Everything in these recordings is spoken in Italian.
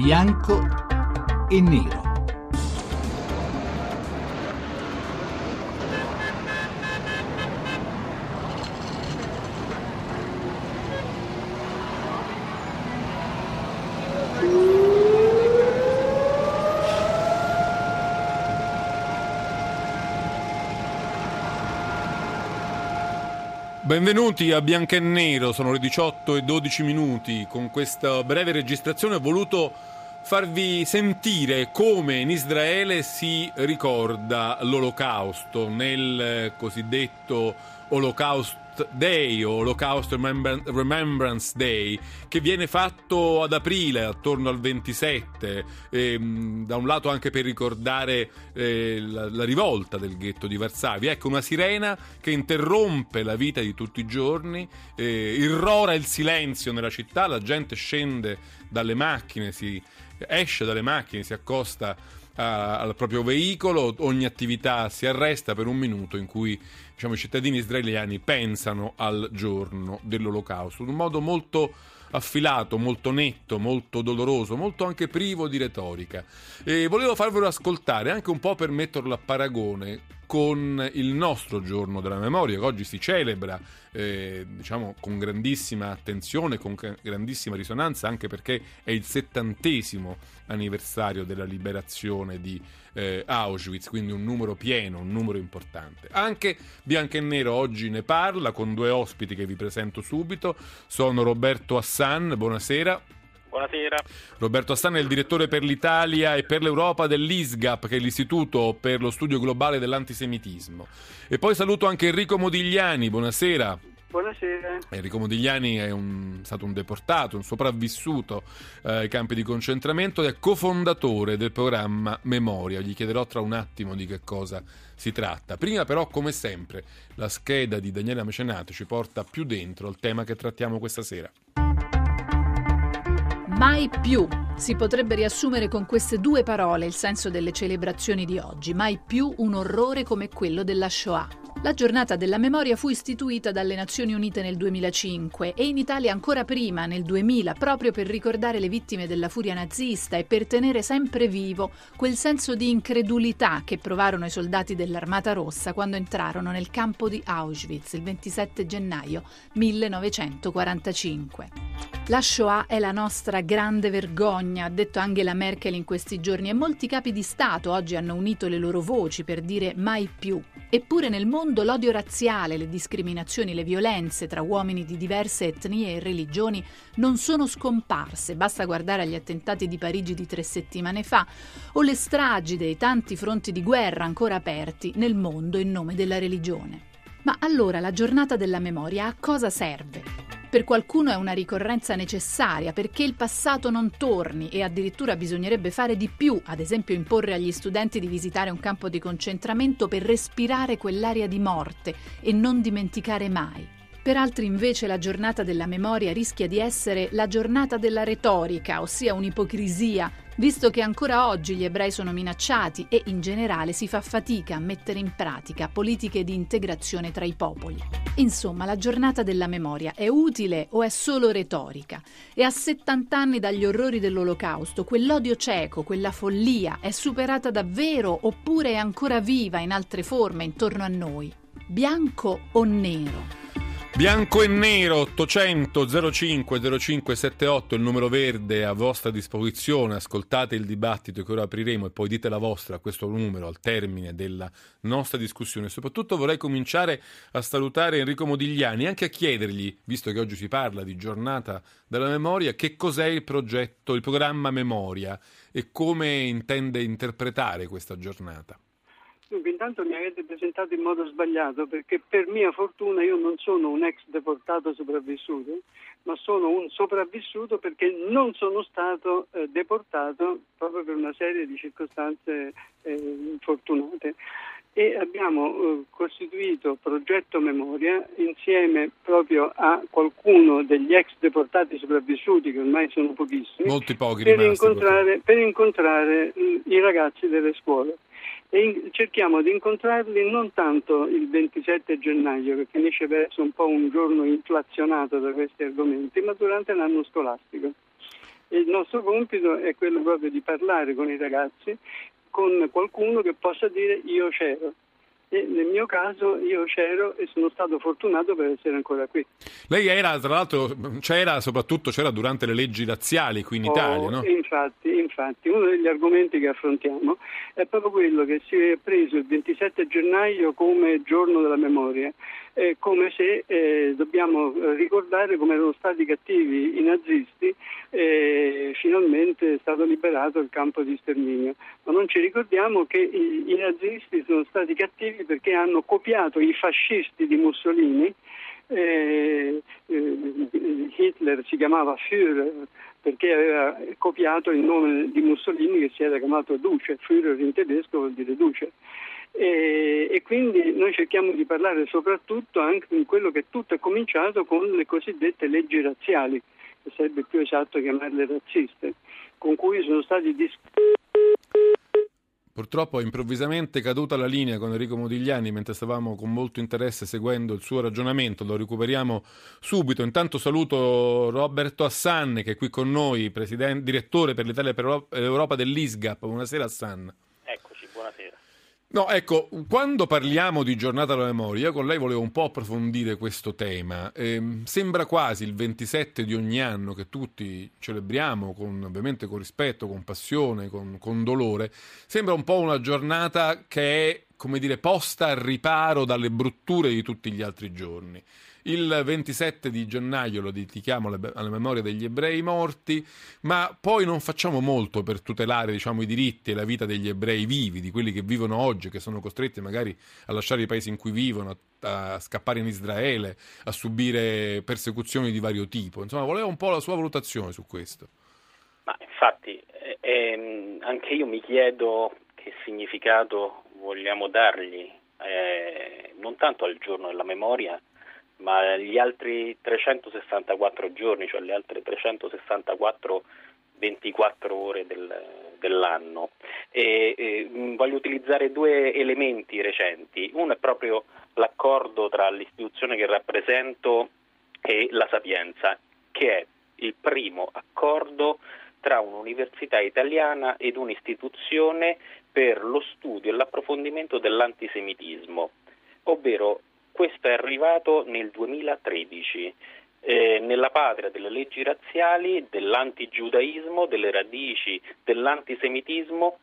bianco e nero. Benvenuti a Bianco e Nero, sono le 18 e 12 minuti. Con questa breve registrazione ho voluto farvi sentire come in Israele si ricorda l'olocausto nel cosiddetto olocausto Day o Holocaust Remembrance Day che viene fatto ad aprile attorno al 27 e, ehm, da un lato anche per ricordare eh, la, la, rivolta del ghetto di Varsavia. Ecco una sirena che interrompe la vita di tutti i giorni eh, irrora il silenzio nella città la gente scende dalle macchine si esce dalle macchine si accosta al proprio veicolo, ogni attività si arresta per un minuto in cui diciamo, i cittadini israeliani pensano al giorno dell'olocausto, in un modo molto affilato, molto netto, molto doloroso, molto anche privo di retorica. E volevo farvelo ascoltare anche un po' per metterlo a paragone con il nostro giorno della memoria che oggi si celebra eh, diciamo con grandissima attenzione, con grandissima risonanza anche perché è il settantesimo anniversario della liberazione di eh, Auschwitz, quindi un numero pieno, un numero importante. Anche Bianca e Nero oggi ne parla con due ospiti che vi presento subito, sono Roberto Hassan, buonasera. Buonasera. Roberto Astan è il direttore per l'Italia e per l'Europa dell'ISGAP, che è l'Istituto per lo Studio Globale dell'Antisemitismo. E poi saluto anche Enrico Modigliani, buonasera. Buonasera. Enrico Modigliani è un, stato un deportato, un sopravvissuto eh, ai campi di concentramento ed è cofondatore del programma Memoria. Gli chiederò tra un attimo di che cosa si tratta. Prima però, come sempre, la scheda di Daniela Mecenato ci porta più dentro il tema che trattiamo questa sera. Mai più. Si potrebbe riassumere con queste due parole il senso delle celebrazioni di oggi. Mai più un orrore come quello della Shoah. La giornata della memoria fu istituita dalle Nazioni Unite nel 2005 e in Italia ancora prima, nel 2000, proprio per ricordare le vittime della furia nazista e per tenere sempre vivo quel senso di incredulità che provarono i soldati dell'Armata Rossa quando entrarono nel campo di Auschwitz il 27 gennaio 1945. La Shoah è la nostra grande vergogna, ha detto Angela Merkel in questi giorni e molti capi di Stato oggi hanno unito le loro voci per dire mai più. Eppure nel mondo l'odio razziale, le discriminazioni, le violenze tra uomini di diverse etnie e religioni non sono scomparse. Basta guardare agli attentati di Parigi di tre settimane fa o le stragi dei tanti fronti di guerra ancora aperti nel mondo in nome della religione. Ma allora la giornata della memoria a cosa serve? Per qualcuno è una ricorrenza necessaria perché il passato non torni e addirittura bisognerebbe fare di più, ad esempio imporre agli studenti di visitare un campo di concentramento per respirare quell'aria di morte e non dimenticare mai. Per altri invece la giornata della memoria rischia di essere la giornata della retorica, ossia un'ipocrisia, visto che ancora oggi gli ebrei sono minacciati e in generale si fa fatica a mettere in pratica politiche di integrazione tra i popoli. Insomma, la giornata della memoria è utile o è solo retorica? E a 70 anni dagli orrori dell'olocausto, quell'odio cieco, quella follia è superata davvero oppure è ancora viva in altre forme intorno a noi? Bianco o nero? Bianco e nero 800 05 05 78 il numero verde a vostra disposizione. Ascoltate il dibattito che ora apriremo e poi dite la vostra a questo numero al termine della nostra discussione. Soprattutto vorrei cominciare a salutare Enrico Modigliani e anche a chiedergli visto che oggi si parla di giornata della memoria che cos'è il progetto il programma Memoria e come intende interpretare questa giornata Dunque, intanto mi avete presentato in modo sbagliato perché per mia fortuna io non sono un ex deportato sopravvissuto, ma sono un sopravvissuto perché non sono stato eh, deportato proprio per una serie di circostanze eh, fortunate. E abbiamo eh, costituito Progetto Memoria insieme proprio a qualcuno degli ex deportati sopravvissuti, che ormai sono pochissimi, Molti pochi per, incontrare, per incontrare i ragazzi delle scuole e cerchiamo di incontrarli non tanto il 27 gennaio, che finisce essere un po' un giorno inflazionato da questi argomenti, ma durante l'anno scolastico. Il nostro compito è quello proprio di parlare con i ragazzi, con qualcuno che possa dire io c'ero. E nel mio caso io c'ero e sono stato fortunato per essere ancora qui. Lei era, tra l'altro, c'era soprattutto c'era durante le leggi razziali qui in oh, Italia, no? Infatti, infatti, uno degli argomenti che affrontiamo è proprio quello che si è preso il 27 gennaio come giorno della memoria eh, come se eh, dobbiamo ricordare come erano stati cattivi i nazisti e finalmente è stato liberato il campo di sterminio. Ma non ci ricordiamo che i, i nazisti sono stati cattivi perché hanno copiato i fascisti di Mussolini eh, eh, Hitler si chiamava Führer perché aveva copiato il nome di Mussolini che si era chiamato Duce, Führer in tedesco vuol dire Duce. E, e, quindi noi cerchiamo di parlare soprattutto anche in quello che tutto è cominciato con le cosiddette leggi razziali, che sarebbe più esatto chiamarle razziste, con cui sono stati discussi. Purtroppo è improvvisamente caduta la linea con Enrico Modigliani mentre stavamo con molto interesse seguendo il suo ragionamento, lo recuperiamo subito. Intanto saluto Roberto Assan che è qui con noi, direttore per l'Italia e per l'Europa dell'ISGAP. Buonasera Assan. No, ecco, quando parliamo di giornata della memoria, con lei volevo un po' approfondire questo tema. Eh, sembra quasi il 27 di ogni anno che tutti celebriamo, con, ovviamente con rispetto, con passione, con, con dolore. Sembra un po' una giornata che è, come dire, posta al riparo dalle brutture di tutti gli altri giorni. Il 27 di gennaio lo dedichiamo alla memoria degli ebrei morti, ma poi non facciamo molto per tutelare diciamo, i diritti e la vita degli ebrei vivi, di quelli che vivono oggi, che sono costretti magari a lasciare i paesi in cui vivono, a, scappare in Israele, a subire persecuzioni di vario tipo. Insomma, volevo un po' la sua valutazione su questo. Ma infatti, eh, ehm, anche io mi chiedo che significato vogliamo dargli, eh, non tanto al giorno della memoria, ma gli altri 364 giorni, cioè le altre 364 24 ore del, dell'anno. E, e, voglio utilizzare due elementi recenti. Uno è proprio l'accordo tra l'istituzione che rappresento e la Sapienza, che è il primo accordo tra un'università italiana ed un'istituzione per lo studio e l'approfondimento dell'antisemitismo, ovvero questo è arrivato nel 2013. Eh, nella patria delle leggi razziali, dell'antigiudaismo, delle radici dell'antisemitismo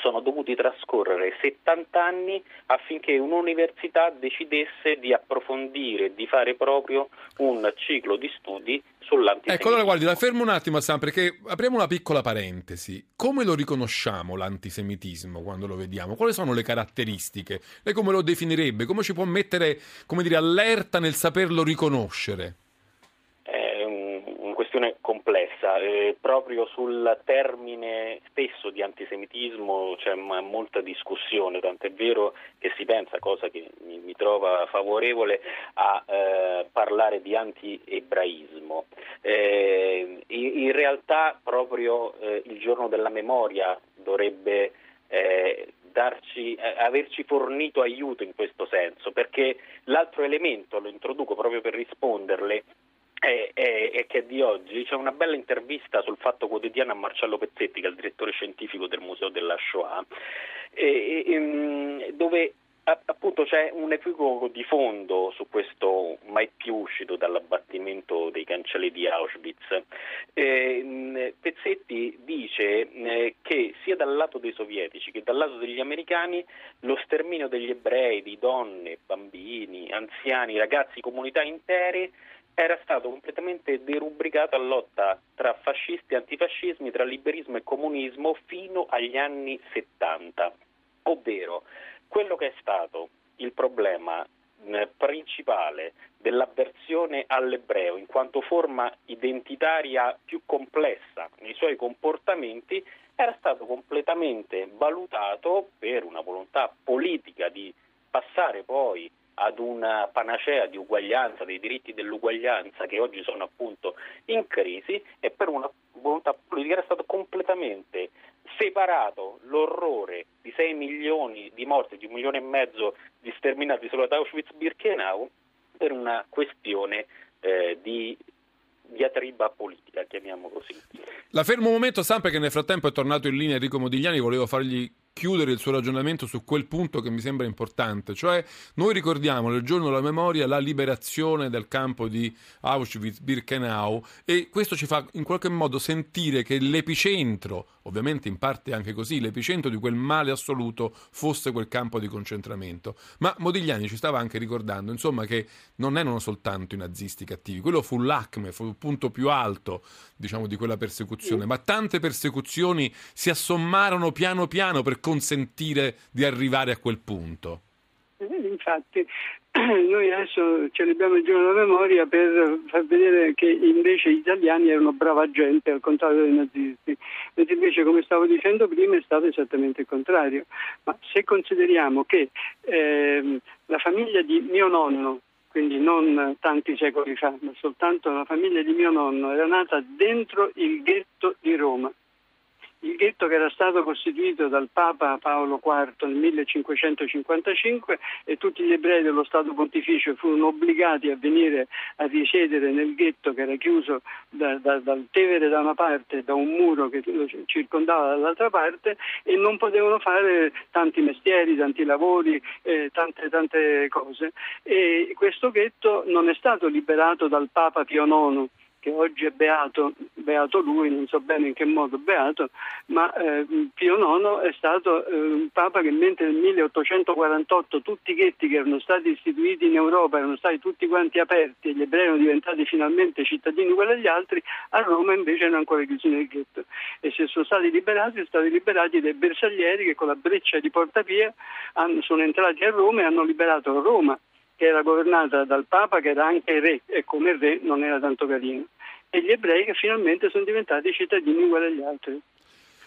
sono dovuti trascorrere 70 anni affinché un'università decidesse di approfondire di fare proprio un ciclo di studi sull'antisemitismo. Ecco, allora guardi, la fermo un attimo Sam, perché apriamo una piccola parentesi. Come lo riconosciamo l'antisemitismo quando lo vediamo? Quali sono le caratteristiche? Lei come lo definirebbe? Come ci può mettere, come dire, allerta nel saperlo riconoscere? Questione complessa, eh, proprio sul termine stesso di antisemitismo c'è molta discussione, tant'è vero che si pensa, cosa che mi, mi trova favorevole, a eh, parlare di anti-ebraismo. Eh, in, realtà proprio eh, il giorno della memoria dovrebbe eh, darci, eh, averci fornito aiuto in questo senso, perché l'altro elemento, lo introduco proprio per risponderle, è, è, è, che di oggi c'è una bella intervista sul Fatto Quotidiano a Marcello Pezzetti, che è il direttore scientifico del Museo della Shoah, e, e, mm, dove appunto c'è un equivoco di fondo su questo mai più uscito dall'abbattimento dei cancelli di Auschwitz. Eh, Pezzetti dice eh, che sia dal lato dei sovietici che dal lato degli americani lo sterminio degli ebrei, di donne, bambini, anziani, ragazzi, comunità intere era stato completamente derubricato a lotta tra fascisti e antifascismi, tra liberismo e comunismo fino agli anni 70, ovvero quello che è stato il problema principale dell'avversione all'ebreo in quanto forma identitaria più complessa nei suoi comportamenti era stato completamente valutato per una volontà politica di passare poi ad una panacea di uguaglianza, dei diritti dell'uguaglianza che oggi sono appunto in crisi e per una volontà politica era stato completamente separato l'orrore di 6 milioni di morti, di un milione e mezzo di sterminati solo ad Auschwitz-Birkenau per una questione eh, di diatriba politica, chiamiamo così. La fermo un momento, Sam, perché nel frattempo è tornato in linea Enrico Modigliani, volevo fargli chiudere il suo ragionamento su quel punto che mi sembra importante, cioè noi ricordiamo nel giorno della memoria la liberazione del campo di Auschwitz-Birkenau e questo ci fa in qualche modo sentire che l'epicentro, ovviamente in parte anche così, l'epicentro di quel male assoluto fosse quel campo di concentramento. Ma Modigliani ci stava anche ricordando, insomma, che non erano soltanto i nazisti cattivi, quello fu l'acme, fu il punto più alto, diciamo, di quella persecuzione, ma tante persecuzioni si assommarono piano piano per consentire di arrivare a quel punto. Infatti, noi adesso celebriamo il giorno della memoria per far vedere che invece gli italiani erano brava gente, al contrario dei nazisti, mentre invece, come stavo dicendo prima, è stato esattamente il contrario. Ma se consideriamo che eh, la famiglia di mio nonno, quindi non tanti secoli fa, ma soltanto la famiglia di mio nonno, era nata dentro il ghetto di Roma il ghetto che era stato costituito dal Papa Paolo IV nel 1555 e tutti gli ebrei dello Stato Pontificio furono obbligati a venire a risiedere nel ghetto che era chiuso da, da, dal Tevere da una parte e da un muro che lo circondava dall'altra parte e non potevano fare tanti mestieri, tanti lavori, eh, tante, tante cose. E questo ghetto non è stato liberato dal Papa Pio IX che oggi è beato, beato lui, non so bene in che modo beato, ma eh, Pio IX è stato eh, un papa che mentre nel 1848 tutti i ghetti che erano stati istituiti in Europa erano stati tutti quanti aperti e gli ebrei erano diventati finalmente cittadini uguali agli altri, a Roma invece erano ancora chiusi nel ghetto. E se sono stati liberati sono stati liberati dai bersaglieri che con la breccia di Portapia sono entrati a Roma e hanno liberato Roma che era governata dal Papa che era anche re e come re non era tanto carino, e gli ebrei che finalmente sono diventati cittadini uguali agli altri.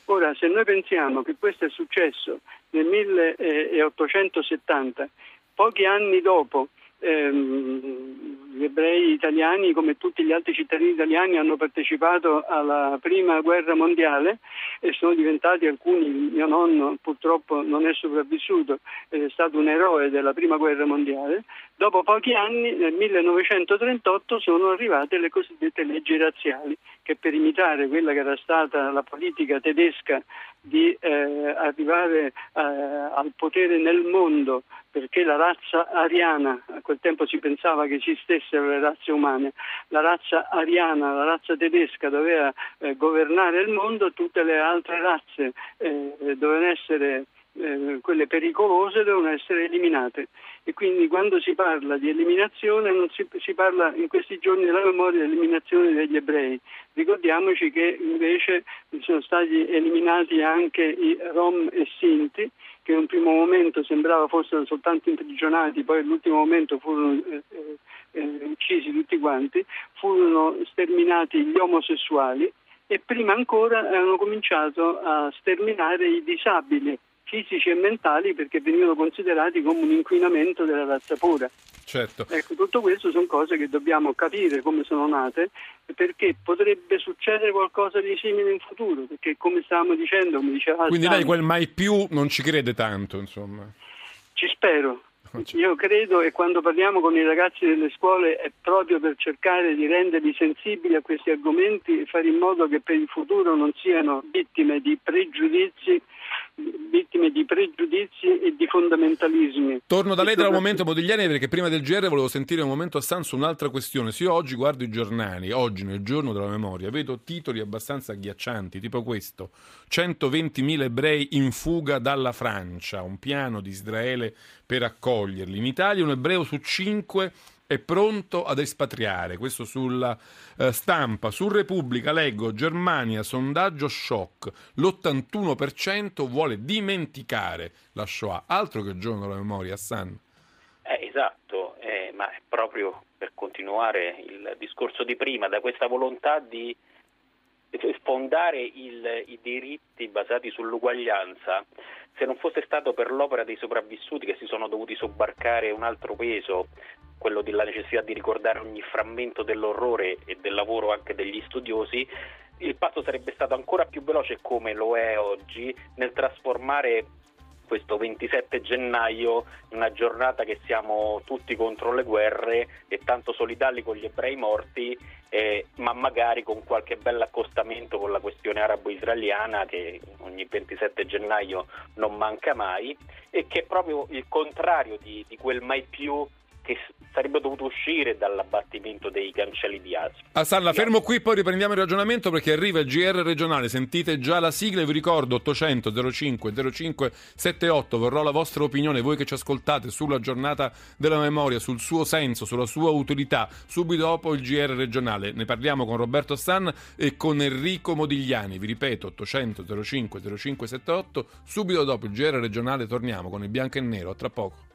Ora, se noi pensiamo che questo è successo nel 1870, pochi anni dopo ehm, gli ebrei italiani, come tutti gli altri cittadini italiani, hanno partecipato alla prima guerra mondiale e sono diventati alcuni, mio nonno purtroppo non è sopravvissuto, è stato un eroe della prima guerra mondiale. Dopo pochi anni, nel 1938, sono arrivate le cosiddette leggi razziali, che per imitare quella che era stata la politica tedesca di eh, arrivare eh, al potere nel mondo perché la razza ariana, a quel tempo si pensava che esistessero le razze umane, la razza ariana, la razza tedesca doveva eh, governare il mondo, tutte le altre razze eh, dovevano essere eh, quelle pericolose devono essere eliminate e quindi quando si parla di eliminazione non si, si parla in questi giorni della memoria di eliminazione degli ebrei. Ricordiamoci che invece sono stati eliminati anche i Rom e Sinti che in un primo momento sembrava fossero soltanto imprigionati, poi all'ultimo momento furono eh, eh, eh, uccisi tutti quanti, furono sterminati gli omosessuali e prima ancora hanno cominciato a sterminare i disabili fisici e mentali perché venivano considerati come un inquinamento della razza pura. Certo. Ecco, tutto questo sono cose che dobbiamo capire come sono nate perché potrebbe succedere qualcosa di simile in futuro, perché come stavamo dicendo, come diceva Quindi lei quel mai più non ci crede tanto, insomma. Ci spero. Io credo e quando parliamo con i ragazzi delle scuole è proprio per cercare di renderli sensibili a questi argomenti e fare in modo che per il futuro non siano vittime di pregiudizi vittime di pregiudizi e di fondamentalismi. Torno da lei tra un momento Modigliani perché prima del GR volevo sentire un momento a San su un'altra questione. Se io oggi guardo i giornali, oggi nel giorno della memoria, vedo titoli abbastanza agghiaccianti, tipo questo: 120.000 ebrei in fuga dalla Francia, un piano di Israele per accoglierli. In Italia un ebreo su cinque è pronto ad espatriare. Questo sulla eh, stampa. Su Repubblica leggo Germania, sondaggio shock. L'81% vuole dimenticare la Shoah. Altro che il giorno della memoria, San. Eh, esatto, eh, ma proprio per continuare il discorso di prima, da questa volontà di sfondare il, i diritti basati sull'uguaglianza, se non fosse stato per l'opera dei sopravvissuti che si sono dovuti sobbarcare un altro peso, quello della necessità di ricordare ogni frammento dell'orrore e del lavoro anche degli studiosi, il passo sarebbe stato ancora più veloce come lo è oggi nel trasformare questo 27 gennaio, una giornata che siamo tutti contro le guerre e tanto solidali con gli ebrei morti, eh, ma magari con qualche bell'accostamento con la questione arabo-israeliana che ogni 27 gennaio non manca mai e che è proprio il contrario di, di quel mai più che sarebbe dovuto uscire dall'abbattimento dei cancelli di Asp. Asalla, fermo qui, poi riprendiamo il ragionamento perché arriva il GR regionale. Sentite già la sigla e vi ricordo 800 05 05 78. Vorrò la vostra opinione, voi che ci ascoltate, sulla giornata della memoria, sul suo senso, sulla sua utilità. Subito dopo il GR regionale. Ne parliamo con Roberto San e con Enrico Modigliani. Vi ripeto 800 05 05 78. Subito dopo il GR regionale torniamo con il bianco e nero. A tra poco.